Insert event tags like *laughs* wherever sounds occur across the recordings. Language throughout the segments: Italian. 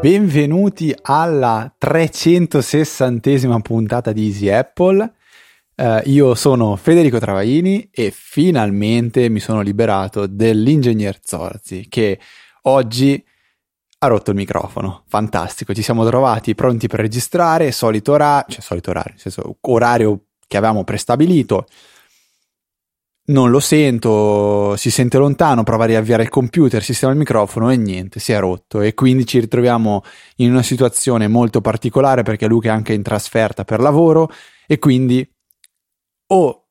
Benvenuti alla 360esima puntata di Easy Apple. Uh, io sono Federico Travaini e finalmente mi sono liberato dell'ingegner Zorzi che oggi ha rotto il microfono. Fantastico, ci siamo trovati pronti per registrare, solito orario, cioè solito orario, nel senso orario che avevamo prestabilito. Non lo sento, si sente lontano, prova a riavviare il computer, sistema il microfono e niente, si è rotto. E quindi ci ritroviamo in una situazione molto particolare perché Luca è anche in trasferta per lavoro e quindi o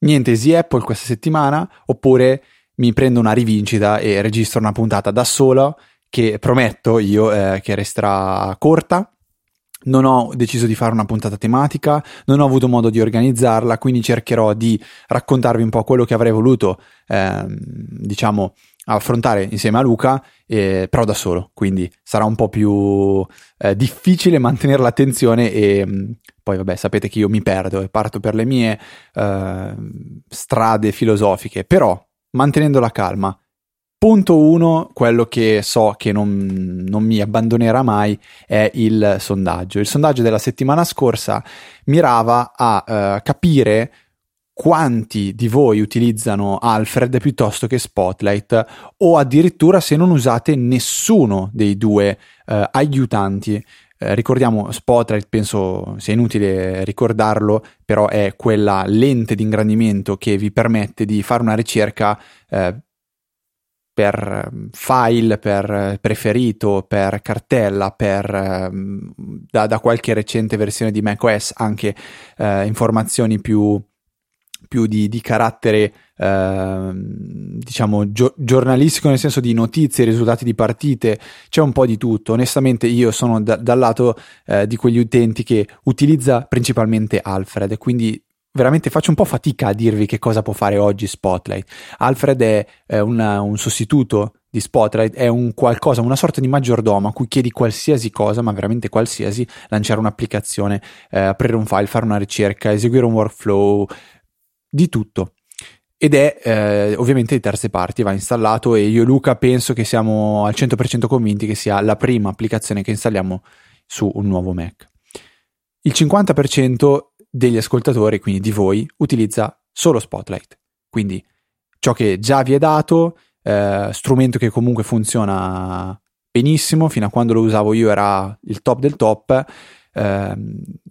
niente Easy Apple questa settimana oppure mi prendo una rivincita e registro una puntata da solo che prometto io eh, che resterà corta. Non ho deciso di fare una puntata tematica, non ho avuto modo di organizzarla, quindi cercherò di raccontarvi un po' quello che avrei voluto, ehm, diciamo, affrontare insieme a Luca, eh, però da solo, quindi sarà un po' più eh, difficile mantenere l'attenzione e mh, mm, poi vabbè sapete che io mi perdo e parto per le mie eh, strade filosofiche, però mantenendo la calma, Punto 1, quello che so che non, non, mi abbandonerà mai è il sondaggio. Il sondaggio della settimana scorsa mirava a uh, capire quanti di voi utilizzano Alfred piuttosto che Spotlight o addirittura se non usate nessuno dei due uh, aiutanti. Eh, ricordiamo Spotlight, penso sia inutile ricordarlo, però è quella lente di ingrandimento che vi permette di fare una ricerca eh, per ehm, file, per eh, preferito, per cartella, per ehm, da, da, qualche recente versione di macOS anche eh, informazioni più, più di, di, carattere eh, diciamo gio- giornalistico nel senso di notizie, risultati di partite, c'è un po' di tutto. Onestamente io sono da, dal lato eh, di quegli utenti che utilizza principalmente Alfred, quindi veramente faccio un po' fatica a dirvi che cosa può fare oggi Spotlight. Alfred è, è una, un sostituto di Spotlight, è un qualcosa, una sorta di maggiordomo a cui chiedi qualsiasi cosa, ma veramente qualsiasi, lanciare un'applicazione, eh, aprire un file, fare una ricerca, eseguire un workflow, di tutto. Ed è eh, ovviamente di terze parti, va installato e io e Luca penso che siamo al 100% convinti che sia la prima applicazione che installiamo su un nuovo Mac. Il 50% degli ascoltatori, quindi di voi, utilizza solo Spotlight. Quindi ciò che già vi è dato, eh, strumento che comunque funziona benissimo, fino a quando lo usavo io era il top del top, eh,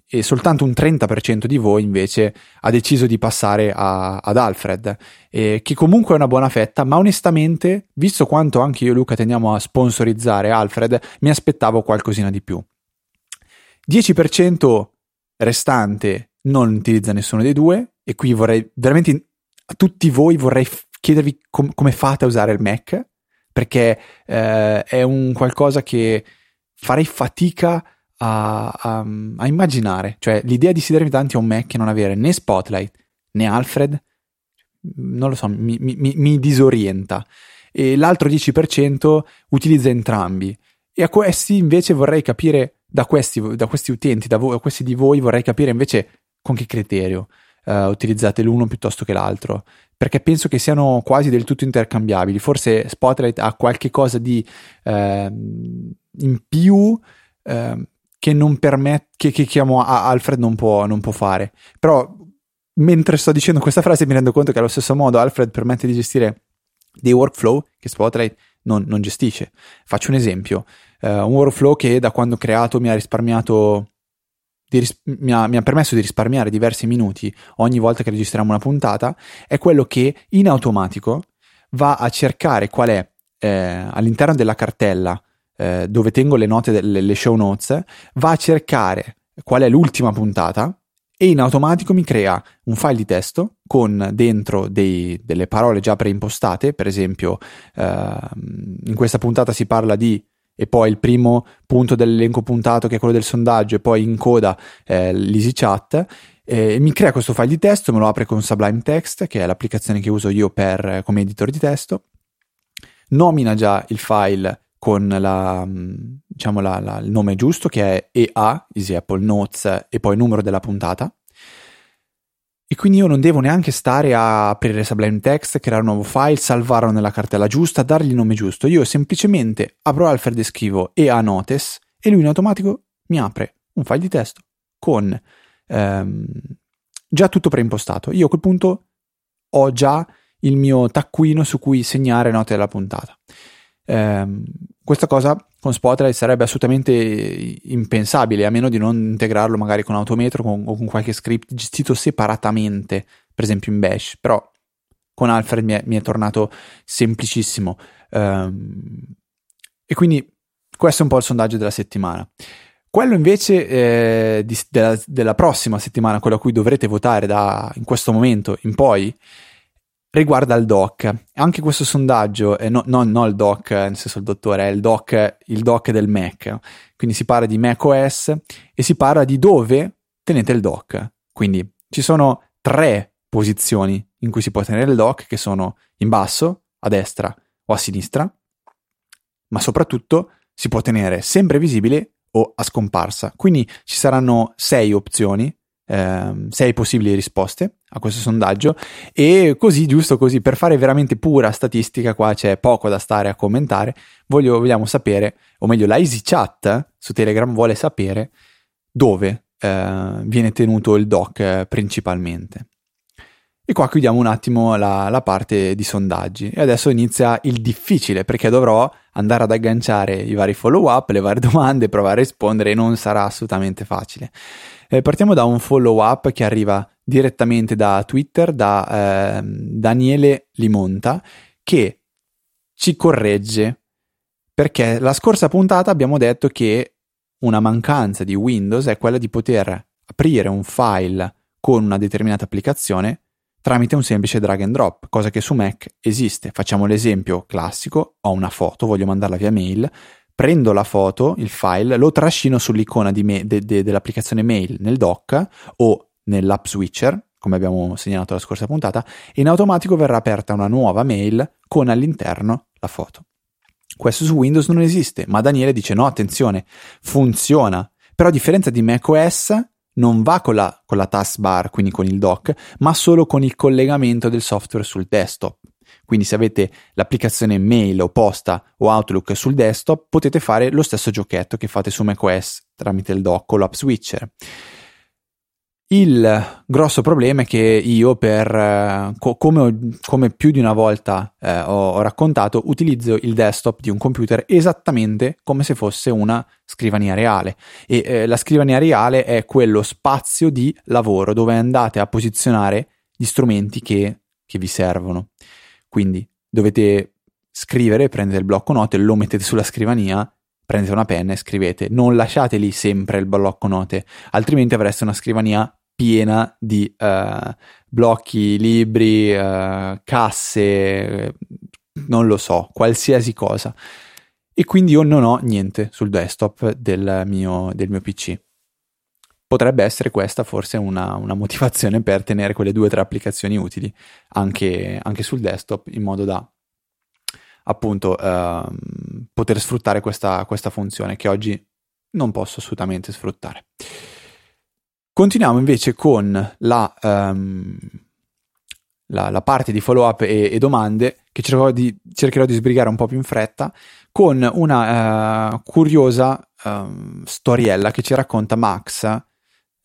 e soltanto un 30% di voi invece ha deciso di passare a, ad Alfred, eh, che comunque è una buona fetta, ma onestamente, visto quanto anche io e Luca tendiamo a sponsorizzare Alfred, mi aspettavo qualcosina di più. 10% restante non utilizza nessuno dei due e qui vorrei veramente a tutti voi vorrei chiedervi com- come fate a usare il Mac perché eh, è un qualcosa che farei fatica a, a, a, immaginare. Cioè l'idea di sedermi davanti a un Mac e non avere né Spotlight né Alfred non lo so mi, mi, mi disorienta. E l'altro 10% utilizza entrambi. E a questi invece vorrei capire da questi, da questi utenti, da, voi, da, questi di voi, vorrei capire invece con che criterio uh, utilizzate l'uno piuttosto che l'altro, perché penso che siano quasi del tutto intercambiabili. Forse Spotlight ha qualche cosa di uh, in più uh, che non permette, che, che chiamo Alfred non può, non può fare. Però mentre sto dicendo questa frase mi rendo conto che allo stesso modo Alfred permette di gestire dei workflow che Spotlight non, non gestisce. Faccio un esempio uh, un workflow che da quando ho creato mi ha risparmiato ris- mi, ha, mi ha permesso di risparmiare diversi minuti ogni volta che registriamo una puntata è quello che in automatico va a cercare qual è eh, all'interno della cartella eh, dove tengo le note delle show notes va a cercare qual è l'ultima puntata e in automatico mi crea un file di testo con dentro dei, delle parole già preimpostate, per esempio eh, in questa puntata si parla di e poi il primo punto dell'elenco puntato che è quello del sondaggio e poi in coda eh, l'EasyChat eh, mi crea questo file di testo, me lo apre con Sublime Text che è l'applicazione che uso io per, come editor di testo. Nomina già il file con la, diciamo la, la, il nome giusto che è EA, Easy Apple Notes e poi il numero della puntata. E quindi io non devo neanche stare a aprire Sublime Text, creare un nuovo file, salvarlo nella cartella giusta, dargli il nome giusto. Io semplicemente apro Alfred e scrivo EA Notes e lui in automatico mi apre un file di testo con ehm, già tutto preimpostato. Io a quel punto ho già il mio taccuino su cui segnare note della puntata. Eh, questa cosa con Spotlight sarebbe assolutamente impensabile, a meno di non integrarlo magari con Autometro con, o con qualche script gestito separatamente, per esempio in Bash, però con Alfred mi è, mi è tornato semplicissimo. Eh, e quindi questo è un po' il sondaggio della settimana. Quello invece eh, di, della, della, prossima settimana, quello a cui dovrete votare da in questo momento in poi, riguarda il doc. Anche questo sondaggio, eh, no, no, no, il doc, nel senso il dottore, è il doc, il doc del Mac. Quindi si parla di Mac OS e si parla di dove tenete il doc. Quindi ci sono tre posizioni in cui si può tenere il doc, che sono in basso, a destra o a sinistra, ma soprattutto si può tenere sempre visibile o a scomparsa. Quindi ci saranno sei opzioni, ehm, sei possibili risposte a questo sondaggio e così, giusto così, per fare veramente pura statistica, qua c'è poco da stare a commentare, voglio, vogliamo sapere, o meglio la Easy Chat su Telegram vuole sapere dove eh, viene tenuto il doc eh, principalmente. E qua chiudiamo un attimo la, la, parte di sondaggi. E adesso inizia il difficile, perché dovrò andare ad agganciare i vari follow up, le varie *laughs* domande, provare a rispondere e non sarà assolutamente facile. Eh, partiamo da un follow up che arriva direttamente da Twitter, da eh, Daniele Limonta, che ci corregge perché la scorsa puntata abbiamo detto che una mancanza di Windows è quella di poter aprire un file con una determinata applicazione tramite un semplice drag and drop, cosa che su Mac esiste. Facciamo l'esempio classico, ho una foto, voglio mandarla via mail, prendo la foto, il file, lo trascino sull'icona me- de- de- dell'applicazione mail nel dock o nell'app switcher, come abbiamo segnalato la scorsa puntata, e in automatico verrà aperta una nuova mail con all'interno la foto. Questo su Windows non esiste, ma Daniele dice no, attenzione, funziona. Però a differenza di macOS, non va con la, con la taskbar, quindi con il dock, ma solo con il collegamento del software sul desktop. Quindi se avete l'applicazione mail o posta o Outlook sul desktop, potete fare lo stesso giochetto che fate su macOS tramite il dock o l'app switcher. Il grosso problema è che io, per, eh, co- come, come, più di una volta eh, ho, ho, raccontato, utilizzo il desktop di un computer esattamente come se fosse una scrivania reale. E eh, la scrivania reale è quello spazio di lavoro dove andate a posizionare gli strumenti che, che vi servono. Quindi dovete scrivere, prendete il blocco note, lo mettete sulla scrivania prendete una penna e scrivete. Non lasciate lì sempre il blocco note, altrimenti avreste una scrivania piena di uh, blocchi, libri, uh, casse, non lo so, qualsiasi cosa. E quindi io non ho niente sul desktop del mio, del mio PC. Potrebbe essere questa forse una, una, motivazione per tenere quelle due o tre applicazioni utili anche, anche sul desktop in modo da appunto uh, poter sfruttare questa, questa funzione che oggi non posso assolutamente sfruttare. Continuiamo invece con la, um, la, la parte di follow up e, e domande che cercherò di, cercherò di, sbrigare un po' più in fretta con una uh, curiosa um, storiella che ci racconta Max.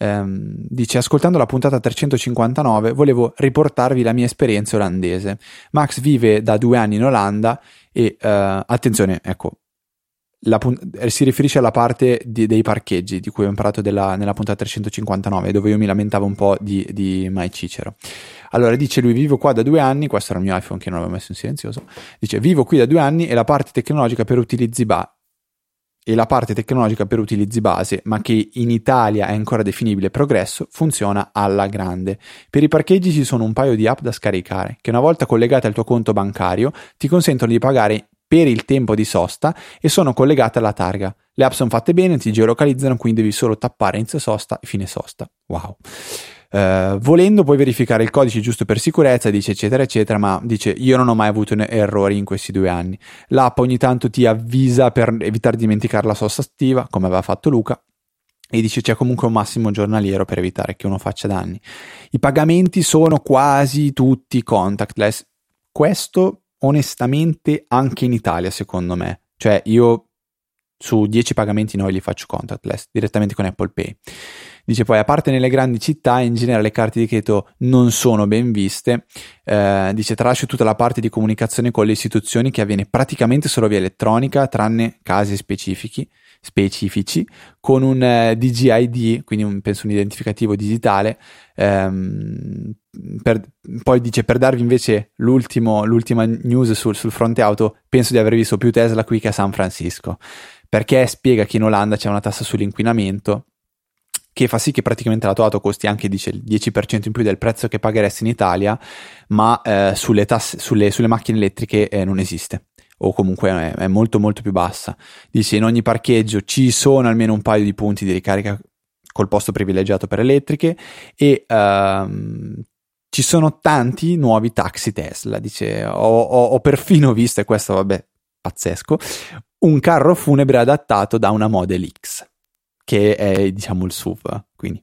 Um, dice ascoltando la puntata 359 volevo riportarvi la mia esperienza olandese Max vive da due anni in Olanda e uh, attenzione ecco punt- eh, si riferisce alla parte di, dei parcheggi di cui abbiamo parlato della, nella puntata 359, dove io mi lamentavo un po' di, di Mai Cicero. Allora dice lui: Vivo qua da due anni. Questo era il mio iPhone che non avevo messo in silenzioso. Dice: Vivo qui da due anni e la parte tecnologica per utilizzi ba- e la parte tecnologica per utilizzi base, ma che in Italia è ancora definibile progresso, funziona alla grande. Per i parcheggi ci sono un paio di app da scaricare, che una volta collegate al tuo conto bancario ti consentono di pagare per il tempo di sosta e sono collegate alla targa. Le app sono fatte bene, ti geolocalizzano, quindi devi solo tappare inizio sosta e fine sosta. Wow. Uh, volendo puoi verificare il codice giusto per sicurezza, dice eccetera eccetera, ma dice io non ho mai avuto errori in questi due anni. L'app ogni tanto ti avvisa per evitare di dimenticare la sosta attiva, come aveva fatto Luca, e dice c'è comunque un massimo giornaliero per evitare che uno faccia danni. I pagamenti sono quasi tutti contactless. Questo onestamente anche in Italia secondo me. Cioè io su 10 pagamenti noi li faccio contactless direttamente con Apple Pay. Dice poi, a parte nelle grandi città, in genere le carte di credito non sono ben viste. Eh, dice, tralascio tutta la parte di comunicazione con le istituzioni che avviene praticamente solo via elettronica, tranne casi specifici, specifici con un eh, DGID, quindi un, penso un identificativo digitale. Ehm, per, poi dice, per darvi invece l'ultima news sul, sul fronte auto, penso di aver visto più Tesla qui che a San Francisco perché spiega che in Olanda c'è una tassa sull'inquinamento che fa sì che praticamente la tua auto costi anche dice, il 10% in più del prezzo che pagheresti in Italia, ma eh, sulle, tasse, sulle, sulle, macchine elettriche eh, non esiste o comunque è, è, molto molto più bassa. Dice in ogni parcheggio ci sono almeno un paio di punti di ricarica col posto privilegiato per elettriche e ehm, ci sono tanti nuovi taxi Tesla. Dice ho, ho, ho perfino visto, e questo vabbè pazzesco, un carro funebre adattato da una Model X, che è diciamo il SUV. Quindi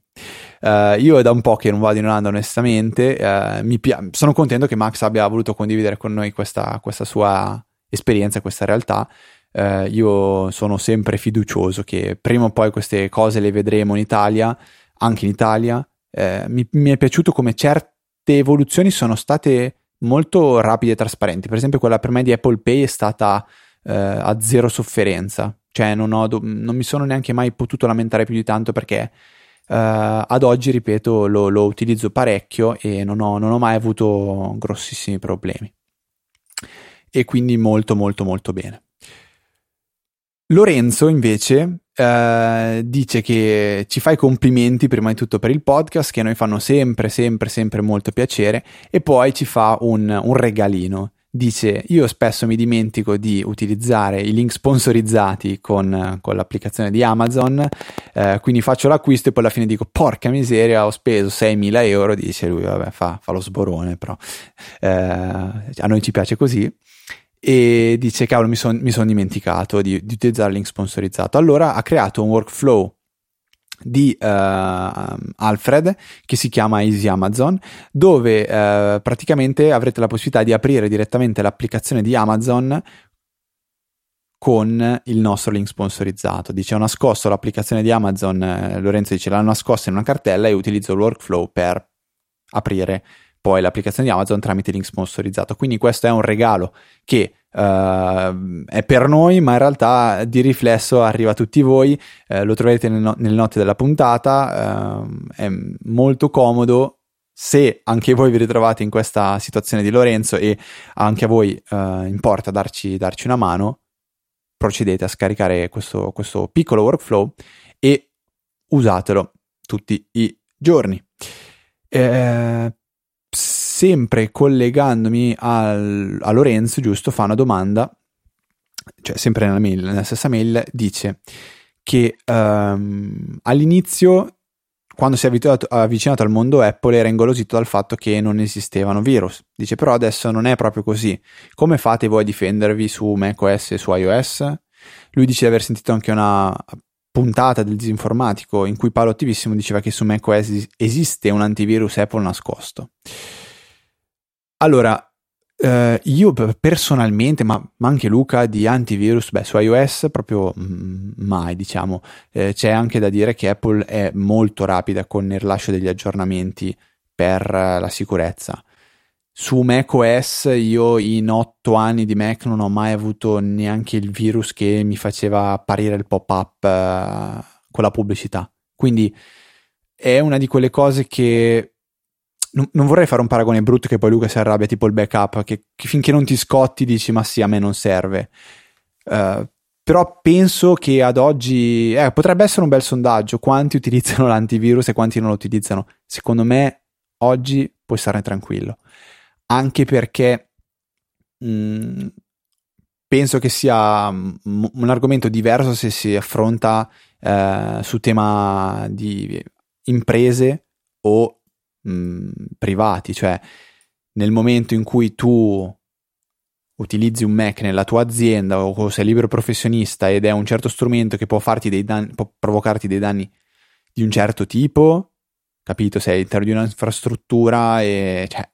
uh, io è da un po' che non vado in Olanda onestamente, uh, pia- sono contento che Max abbia voluto condividere con noi questa, questa sua esperienza, questa realtà. Uh, io sono sempre fiducioso che prima o poi queste cose le vedremo in Italia, anche in Italia. Mi, mi è piaciuto come certe evoluzioni sono state molto rapide e trasparenti. Per esempio, quella per me di Apple Pay è stata eh, a zero sofferenza. Cioè, non, ho, non, mi sono neanche mai potuto lamentare più di tanto perché eh, ad oggi, ripeto, lo, lo, utilizzo parecchio e non ho, non ho mai avuto grossissimi problemi. E quindi molto, molto, molto bene. Lorenzo invece eh, dice che ci fa i complimenti prima di tutto per il podcast che a noi fanno sempre, sempre, sempre molto piacere e poi ci fa un, un regalino dice io spesso mi dimentico di utilizzare i link sponsorizzati con, con l'applicazione di Amazon eh, quindi faccio l'acquisto e poi alla fine dico porca miseria ho speso 6.000 euro dice lui vabbè fa, fa lo sborone però eh, a noi ci piace così e dice cavolo mi sono son dimenticato di, di utilizzare il link sponsorizzato allora ha creato un workflow di uh, Alfred che si chiama Easy Amazon dove uh, praticamente avrete la possibilità di aprire direttamente l'applicazione di Amazon con il nostro link sponsorizzato. Dice ho nascosto l'applicazione di Amazon, eh, Lorenzo dice l'ha nascosta in una cartella e utilizzo il workflow per aprire poi l'applicazione di Amazon tramite link sponsorizzato. Quindi questo è un regalo che Uh, è per noi, ma in realtà di riflesso arriva a tutti voi. Uh, lo troverete nel no- nelle note della puntata. Uh, è molto comodo. Se anche voi vi ritrovate in questa situazione di Lorenzo e anche a voi importa darci, darci, una mano, procedete a scaricare questo, questo piccolo workflow e usatelo tutti i giorni. Eh, sempre collegandomi al, a Lorenzo, giusto, fa una domanda, cioè sempre nella, mail, nella stessa mail, dice che um, all'inizio, quando si è avvicinato, avvicinato, al mondo Apple, era ingolosito dal fatto che non esistevano virus. Dice però adesso non è proprio così. Come fate voi a difendervi su macOS e su iOS? Lui dice di aver sentito anche una puntata del disinformatico in cui Paolo Attivissimo diceva che su macOS esiste un antivirus Apple nascosto. Allora, eh, io personalmente, ma, ma, anche Luca di antivirus, beh, su iOS proprio mm, mai, diciamo. Eh, c'è anche da dire che Apple è molto rapida con il rilascio degli aggiornamenti per la sicurezza. Su macOS io in otto anni di Mac non ho mai avuto neanche il virus che mi faceva apparire il pop-up eh, con la pubblicità. Quindi è una di quelle cose che non, non, vorrei fare un paragone brutto che poi Luca si arrabbia, tipo il backup, che, che finché non ti scotti dici ma sì, a me non serve. Uh, però penso che ad oggi eh, potrebbe essere un bel sondaggio quanti utilizzano *laughs* l'antivirus e quanti non lo utilizzano. Secondo me oggi puoi stare tranquillo, anche perché mh, mm, penso che sia un argomento diverso se si affronta eh, su tema di imprese o mh, privati, cioè nel momento in cui tu utilizzi un Mac nella tua azienda o sei libero professionista ed è un certo strumento che può, farti dei danni, può provocarti dei danni di un certo tipo, capito? Sei all'interno di un'infrastruttura e cioè,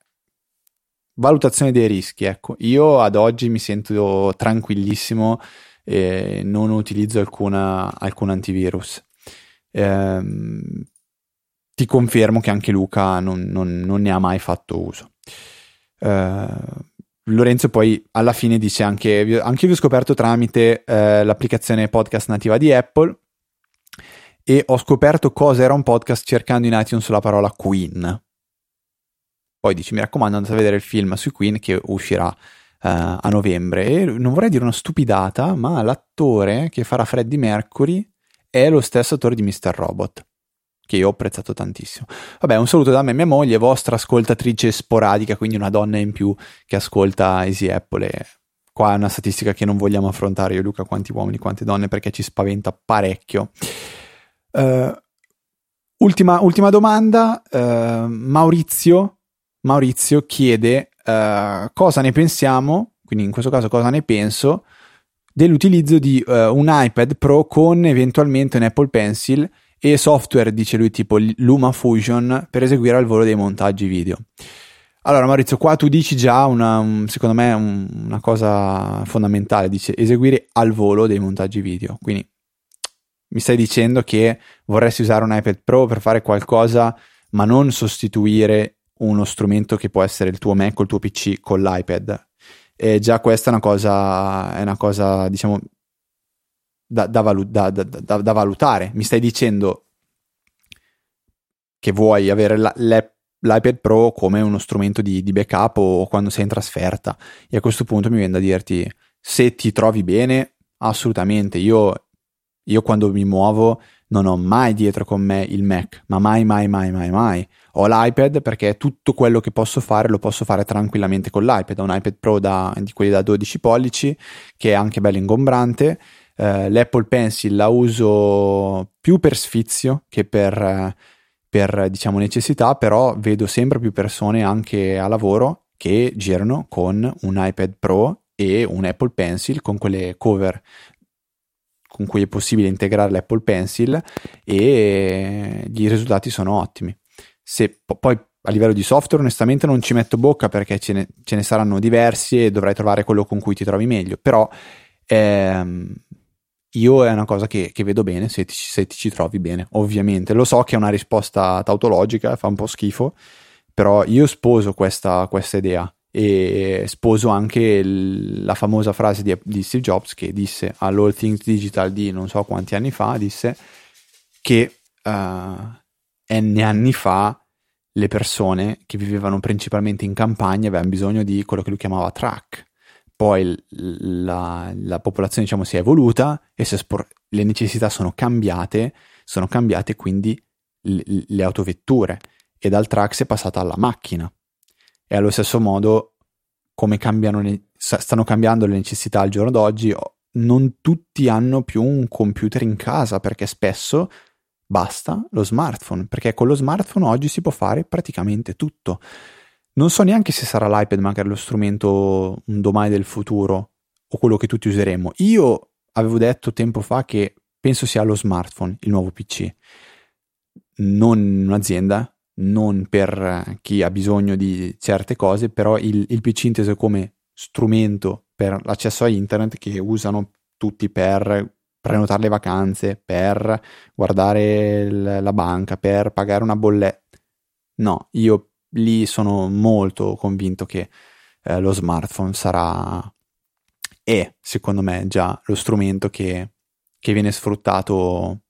valutazione dei rischi, ecco. Io ad oggi mi sento tranquillissimo e non utilizzo alcuna, alcun antivirus. Ehm, ti confermo che anche Luca non, non, non ne ha mai fatto uso. Ehm, Lorenzo poi alla fine dice anche, anche io ho scoperto tramite eh, l'applicazione podcast nativa di Apple e ho scoperto cosa era un podcast cercando in iTunes la parola Queen. Poi dice mi raccomando andate a vedere il film su Queen che uscirà uh, a novembre e non vorrei dire una stupidata ma l'attore che farà Freddie Mercury è lo stesso attore di Mr. Robot che io ho apprezzato tantissimo. Vabbè, un saluto da me e mia moglie, vostra ascoltatrice sporadica, quindi una donna in più che ascolta Easy Apple. E qua è una statistica che non vogliamo affrontare io, Luca, quanti uomini, quante donne, perché ci spaventa parecchio. Uh, ultima, ultima, domanda, uh, Maurizio, Maurizio chiede uh, cosa ne pensiamo, quindi in questo caso cosa ne penso, dell'utilizzo di un iPad Pro con eventualmente un Apple Pencil e software, dice lui, tipo LumaFusion per eseguire al volo dei montaggi video. Allora Maurizio, qua tu dici già una, un, secondo me un, una cosa fondamentale, dice eseguire al volo dei montaggi video. Quindi mi stai dicendo che vorresti usare un iPad Pro per fare qualcosa, ma non sostituire uno strumento che può essere il tuo Mac o il tuo PC con l'iPad. E già questa è una cosa, è una cosa diciamo, da, da, valu- da, da, valutare. Mi stai dicendo che vuoi avere la, l'iPad Pro come uno strumento di, di, backup o quando sei in trasferta. E a questo punto mi viene da dirti se ti trovi bene, assolutamente. Io, io quando mi muovo non ho mai dietro con me il Mac, ma mai, mai, mai, mai, mai. Ho l'iPad perché tutto quello che posso fare lo posso fare tranquillamente con l'iPad. Ho un iPad Pro da, di quelli da 12 pollici che è anche bello ingombrante eh, L'Apple Pencil la uso più per sfizio che per, per diciamo, necessità, però vedo sempre più persone anche a lavoro che girano con un iPad Pro e un Apple Pencil con quelle cover con cui è possibile integrare l'Apple Pencil e i risultati sono ottimi. Se poi a livello di software onestamente non ci metto bocca perché ce ne, ce ne saranno diversi e dovrai trovare quello con cui ti trovi meglio, però ehm, io è una cosa che, che vedo bene se ti, se ti, ci trovi bene, ovviamente. Lo so che è una risposta tautologica, fa un po' schifo, però io sposo questa, questa idea e sposo anche il, la famosa frase di, di, Steve Jobs che disse all'All Things Digital di non so quanti anni fa, disse che uh, n anni fa le persone che vivevano principalmente in campagna avevano bisogno di quello che lui chiamava track, poi la, la popolazione diciamo, si è evoluta e spor- le necessità sono cambiate, sono cambiate quindi le, le autovetture e dal trax è passata alla macchina. E allo stesso modo, come cambiano le, stanno cambiando le necessità al giorno d'oggi, non tutti hanno più un computer in casa perché spesso basta lo smartphone, perché con lo smartphone oggi si può fare praticamente tutto. Non so neanche se sarà l'iPad magari lo strumento un domani del futuro o quello che tutti useremo. Io avevo detto tempo fa che penso sia lo smartphone il nuovo PC, non un'azienda, non per chi ha bisogno di certe cose, però il, il PC inteso come strumento per l'accesso a internet che usano tutti per prenotare le vacanze, per guardare la banca, per pagare una bolletta. No, io lì sono molto convinto che eh, lo smartphone sarà è secondo me già lo strumento che, che viene sfruttato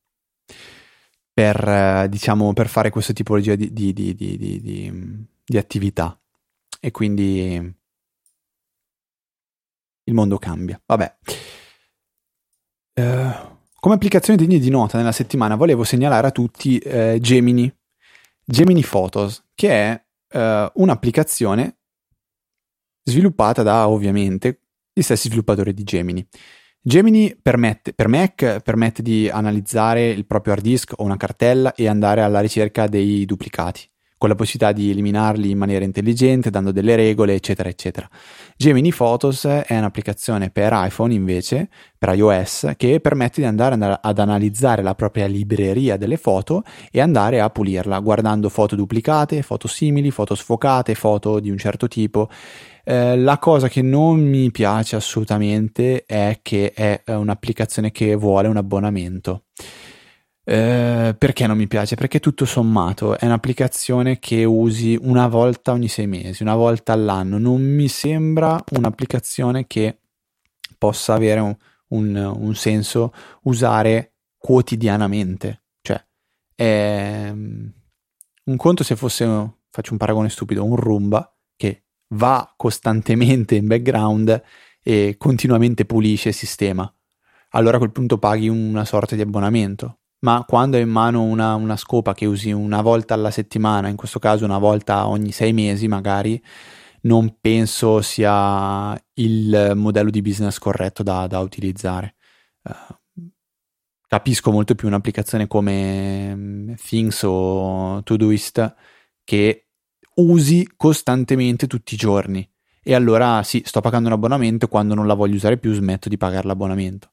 per, eh, diciamo, per fare questa tipologia di, di, di, di, attività e quindi il mondo cambia. Vabbè. Uh, come applicazione degna di nota nella settimana volevo segnalare a tutti uh, Gemini, Gemini Photos, che è uh, un'applicazione sviluppata da ovviamente gli stessi sviluppatori di Gemini. Gemini permette, per Mac permette di analizzare il proprio hard disk o una cartella e andare alla ricerca dei duplicati. Con la possibilità di eliminarli in maniera intelligente, dando delle regole, eccetera, eccetera. Gemini Photos è un'applicazione per iPhone invece, per iOS, che permette di andare ad analizzare la propria libreria delle foto e andare a pulirla, guardando foto duplicate, foto simili, foto sfocate, foto di un certo tipo. Eh, la cosa che non mi piace assolutamente è che è un'applicazione che vuole un abbonamento. Eh, perché non mi piace? Perché tutto sommato è un'applicazione che usi una volta ogni sei mesi, una volta all'anno. Non mi sembra un'applicazione che possa avere un, un, un senso usare quotidianamente. Cioè, è un conto se fosse, faccio un paragone stupido, un Roomba che va costantemente in background e continuamente pulisce il sistema. Allora a quel punto paghi una sorta di abbonamento ma quando hai in mano una, una, scopa che usi una volta alla settimana, in questo caso una volta ogni sei mesi magari, non penso sia il modello di business corretto da, da utilizzare. Uh, capisco molto più un'applicazione come mm, Things o Todoist che usi costantemente tutti i giorni. E allora sì, sto pagando un abbonamento, quando non la voglio usare più smetto di pagare l'abbonamento.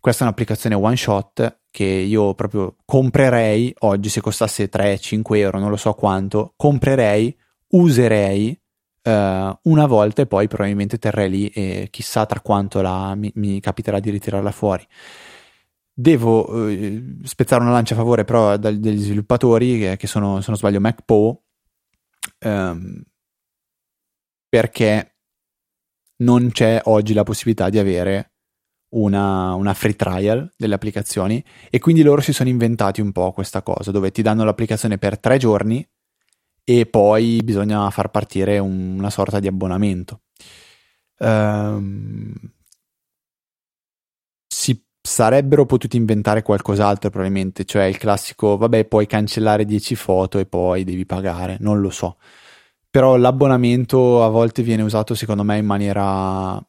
Questa è un'applicazione one shot che io proprio comprerei oggi se costasse 3-5 euro, non lo so quanto, comprerei, userei uh, una volta e poi probabilmente terrei lì e chissà tra quanto la, mi, mi, capiterà di ritirarla fuori. Devo uh, spezzare una lancia a favore però da, degli sviluppatori che, che, sono, se non sbaglio, MacPo, um, perché non c'è oggi la possibilità di avere una, una, free trial delle applicazioni e quindi loro si sono inventati un po' questa cosa dove ti danno l'applicazione per tre giorni e poi bisogna far partire un, una sorta di abbonamento. Um, si sarebbero potuti inventare qualcos'altro probabilmente, cioè il classico vabbè puoi cancellare 10 foto e poi devi pagare, non lo so. Però l'abbonamento a volte viene usato secondo me in maniera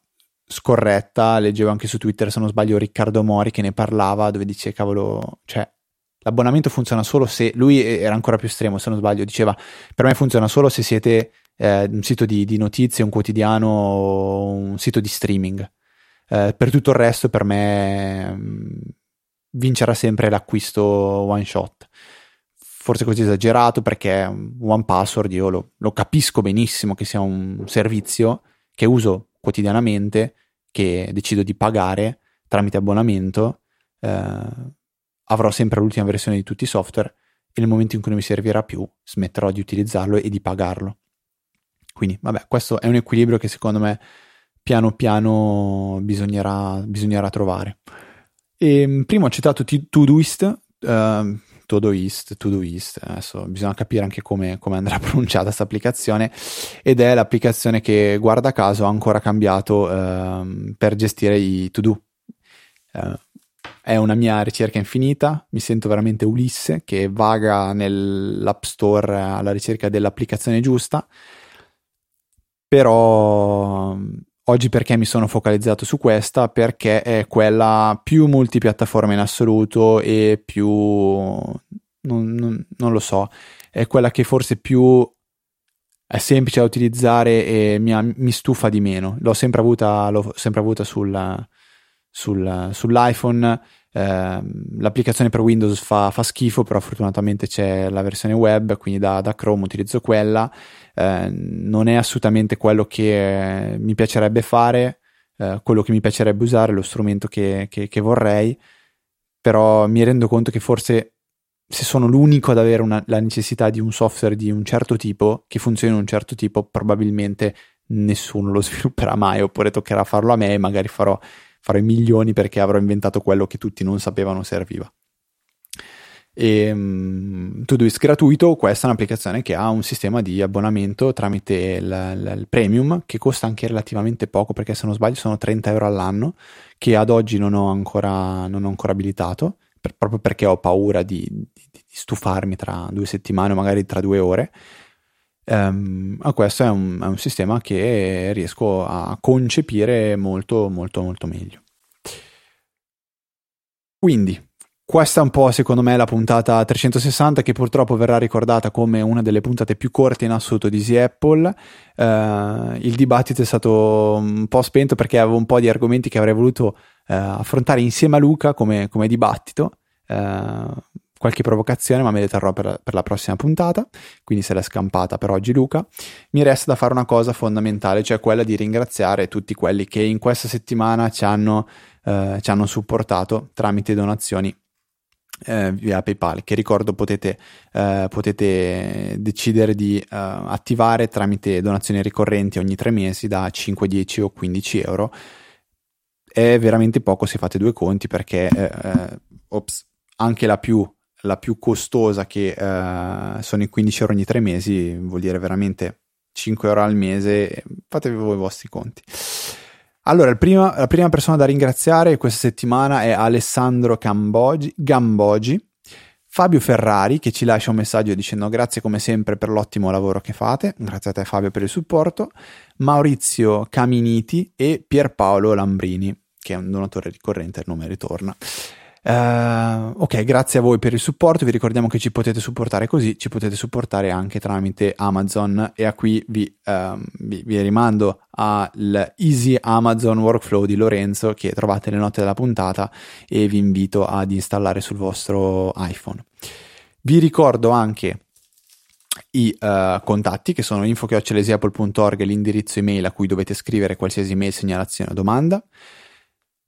scorretta, leggevo anche su Twitter se non sbaglio Riccardo Mori che ne parlava dove dice cavolo, cioè l'abbonamento funziona solo se lui era ancora più estremo se non sbaglio, diceva per me funziona solo se siete eh, un sito di, di, notizie, un quotidiano, un sito di streaming. Eh, per tutto il resto per me mh, mm, vincerà sempre l'acquisto one shot. Forse così esagerato perché One Password io lo, lo capisco benissimo che sia un servizio che uso quotidianamente che decido di pagare tramite abbonamento, eh, avrò sempre l'ultima versione di tutti i software e nel momento in cui non mi servirà più smetterò di utilizzarlo e di pagarlo. Quindi, vabbè, questo è un equilibrio che secondo me piano piano bisognerà, bisognerà trovare. E, ehm, prima ho citato Todoist, uh, Todoist, Todoist, adesso bisogna capire anche come, come andrà *laughs* pronunciata questa applicazione ed è l'applicazione che guarda caso ha ancora cambiato uh, per gestire i to-do. Uh, è una mia ricerca infinita, mi sento veramente Ulisse che vaga nell'App Store alla ricerca dell'applicazione giusta, però oggi perché mi sono focalizzato su questa? Perché è quella più multipiattaforma in assoluto e più... non, non, non lo so, è quella che forse più è semplice da utilizzare e mi, mi stufa di meno. L'ho sempre avuta, l'ho sempre avuta sul, sul, sull'iPhone. Eh, l'applicazione per Windows fa, fa, schifo, però fortunatamente c'è la versione web, quindi da, da Chrome utilizzo quella. Eh, non è assolutamente quello che mi piacerebbe fare, eh, quello che mi piacerebbe usare, lo strumento che, che, che, vorrei, però mi rendo conto che forse se sono l'unico ad avere una, la necessità di un software di un certo tipo, che funzioni in un certo tipo, probabilmente nessuno lo svilupperà mai, oppure toccherà farlo a me e magari farò, farò i milioni perché avrò inventato quello che tutti non sapevano serviva. E um, Todoist gratuito, questa è un'applicazione che ha un sistema di abbonamento tramite il, il, il, premium che costa anche relativamente poco perché se non sbaglio sono 30 euro all'anno che ad oggi non ho ancora, non ho ancora abilitato per, proprio perché ho paura di, di, di, stufarmi tra due settimane o magari tra due ore. Um, questo è un, è un sistema che riesco a concepire molto molto molto meglio. Quindi questa è un po' secondo me la puntata 360 che purtroppo verrà ricordata come una delle puntate più corte in assoluto di Easy Apple. Uh, il dibattito è stato un po' spento perché avevo un po' di argomenti che avrei voluto uh, affrontare insieme a Luca come, come dibattito. Uh, qualche provocazione, ma me le terrò per, per, la prossima puntata. Quindi se l'è scampata per oggi, Luca. Mi resta da fare una cosa fondamentale, cioè quella di ringraziare tutti quelli che in questa settimana ci hanno, ci hanno supportato tramite donazioni eh, via PayPal, che ricordo potete, eh, potete decidere di eh, attivare tramite donazioni ricorrenti ogni tre mesi da 5, 10 o 15 euro. È veramente poco se fate due conti perché eh, eh, ops, anche la più, la più costosa che eh, sono i 15 euro ogni tre mesi vuol dire veramente 5 euro al mese, fatevi voi i vostri conti. Allora, prima, la prima persona da ringraziare questa settimana è Alessandro Gambogi, Gambogi, Fabio Ferrari che ci lascia un messaggio dicendo grazie come sempre per l'ottimo lavoro che fate, grazie a te Fabio per il supporto, Maurizio Caminiti e Pierpaolo Lambrini che è un donatore ricorrente, il nome ritorna. Uh, ok, grazie a voi per il supporto. Vi ricordiamo che ci potete supportare così, ci potete supportare anche tramite Amazon. E a qui vi, uh, vi, vi rimando al Easy Amazon Workflow di Lorenzo che trovate nelle note della puntata e vi invito ad installare sul vostro iPhone. Vi ricordo anche i uh, contatti che sono info.apple.org l'indirizzo email a cui dovete scrivere qualsiasi mail, segnalazione o domanda.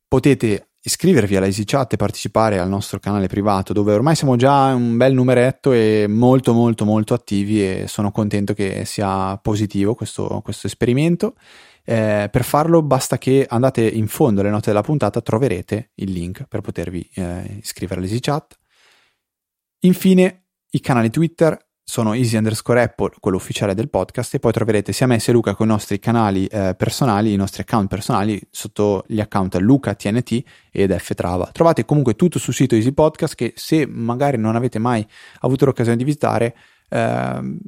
Potete iscrivervi alla EasyChat e partecipare al nostro canale privato dove ormai siamo già un bel numeretto e molto molto molto attivi e sono contento che sia positivo questo, questo esperimento. Eh, per farlo basta che andate in fondo alle note della puntata, troverete il link per potervi eh, iscrivere all'EasyChat. Infine i canali Twitter sono easy underscore apple, quello ufficiale del podcast, e poi troverete sia me sia Luca con i nostri canali eh, personali, i nostri account personali, sotto gli account Luca TNT ed Trava. Trovate comunque tutto sul sito Easy Podcast che se magari non avete mai avuto l'occasione di visitare, eh,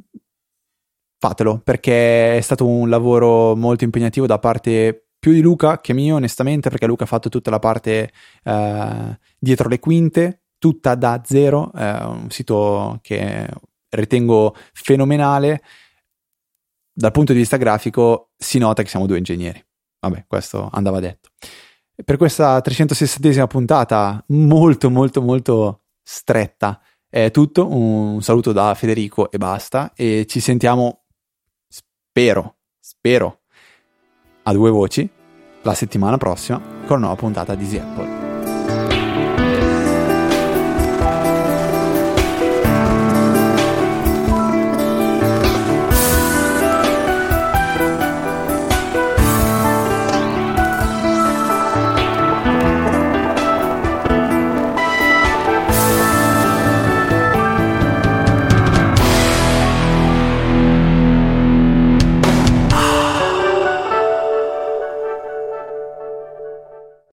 fatelo, perché è stato un lavoro molto impegnativo da parte più di Luca che mio, onestamente, perché Luca ha fatto tutta la parte eh, dietro le quinte, tutta da zero, è un sito che ritengo fenomenale. Dal punto di vista grafico si nota che siamo due ingegneri. Vabbè, questo andava detto. Per questa 360esima puntata molto molto molto stretta è tutto. Un saluto da Federico e basta e ci sentiamo spero, spero a due voci la settimana prossima con una nuova puntata di Easy.